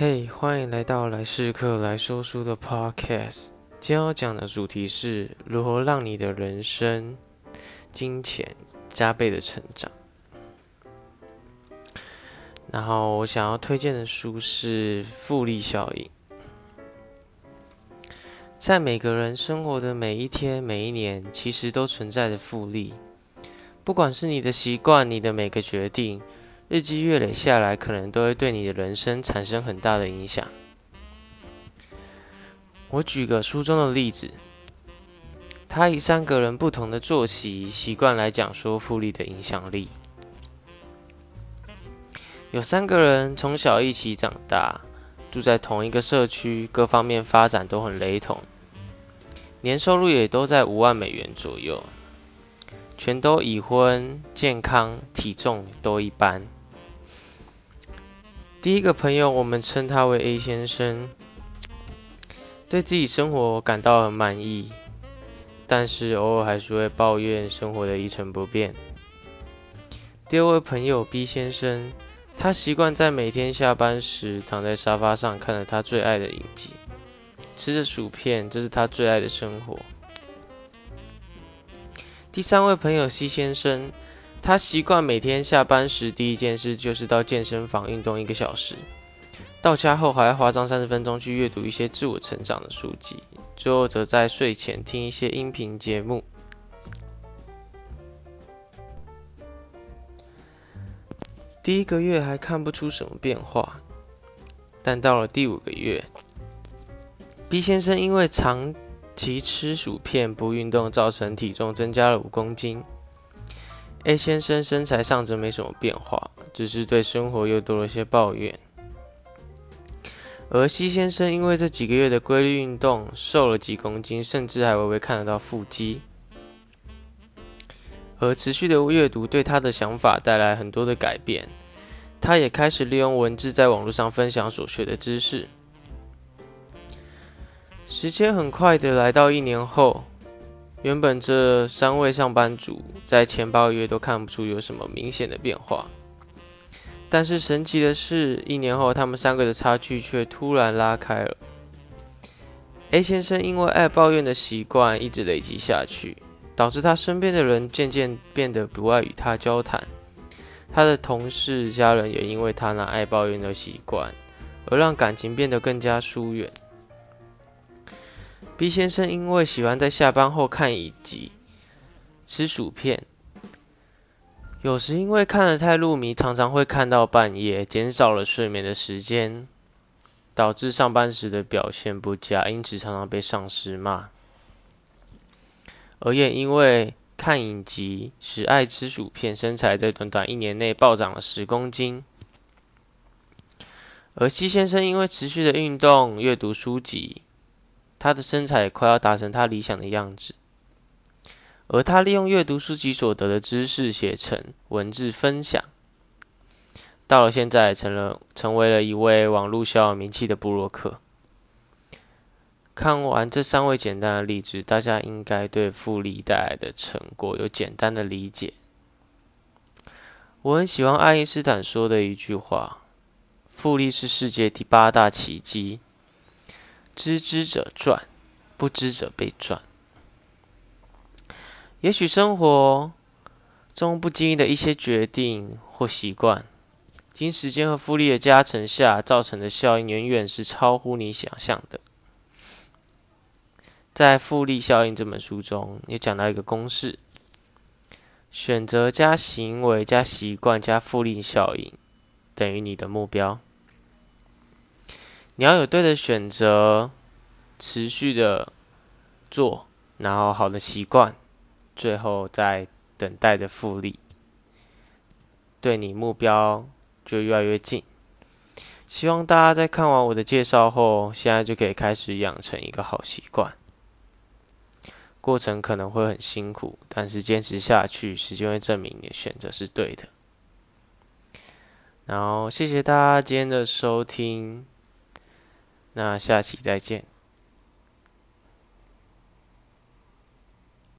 嘿，欢迎来到来世客来说书的 Podcast。今天要讲的主题是如何让你的人生、金钱加倍的成长。然后我想要推荐的书是《复利效应》。在每个人生活的每一天、每一年，其实都存在着复利。不管是你的习惯，你的每个决定。日积月累下来，可能都会对你的人生产生很大的影响。我举个书中的例子，他以三个人不同的作息习惯来讲说复利的影响力。有三个人从小一起长大，住在同一个社区，各方面发展都很雷同，年收入也都在五万美元左右，全都已婚，健康体重都一般。第一个朋友，我们称他为 A 先生，对自己生活感到很满意，但是偶尔还是会抱怨生活的一成不变。第二位朋友 B 先生，他习惯在每天下班时躺在沙发上看着他最爱的影集，吃着薯片，这是他最爱的生活。第三位朋友 C 先生。他习惯每天下班时第一件事就是到健身房运动一个小时，到家后还要花上三十分钟去阅读一些自我成长的书籍，最后则在睡前听一些音频节目。第一个月还看不出什么变化，但到了第五个月，B 先生因为长期吃薯片不运动，造成体重增加了五公斤。A 先生身材上则没什么变化，只是对生活又多了些抱怨。而 C 先生因为这几个月的规律运动，瘦了几公斤，甚至还微微看得到腹肌。而持续的阅读对他的想法带来很多的改变，他也开始利用文字在网络上分享所学的知识。时间很快的来到一年后。原本这三位上班族在前八个月都看不出有什么明显的变化，但是神奇的是，一年后他们三个的差距却突然拉开了。A 先生因为爱抱怨的习惯一直累积下去，导致他身边的人渐渐变得不爱与他交谈，他的同事、家人也因为他那爱抱怨的习惯，而让感情变得更加疏远。B 先生因为喜欢在下班后看影集、吃薯片，有时因为看得太入迷，常常会看到半夜，减少了睡眠的时间，导致上班时的表现不佳，因此常常被上司骂。而也因为看影集使爱吃薯片，身材在短短一年内暴涨了十公斤。而 C 先生因为持续的运动、阅读书籍。他的身材也快要达成他理想的样子，而他利用阅读书籍所得的知识写成文字分享，到了现在成了成为了一位网络小有名气的布洛克。看完这三位简单的例子，大家应该对复利带来的成果有简单的理解。我很喜欢爱因斯坦说的一句话：“复利是世界第八大奇迹。”知之者赚，不知者被赚。也许生活中不经意的一些决定或习惯，经时间和复利的加成下，造成的效应远远是超乎你想象的。在《复利效应》这本书中，也讲到一个公式：选择加行为加习惯加复利效应，等于你的目标。你要有对的选择，持续的做，然后好的习惯，最后再等待的复利，对你目标就越来越近。希望大家在看完我的介绍后，现在就可以开始养成一个好习惯。过程可能会很辛苦，但是坚持下去，时间会证明你的选择是对的。然后谢谢大家今天的收听。那下期再见。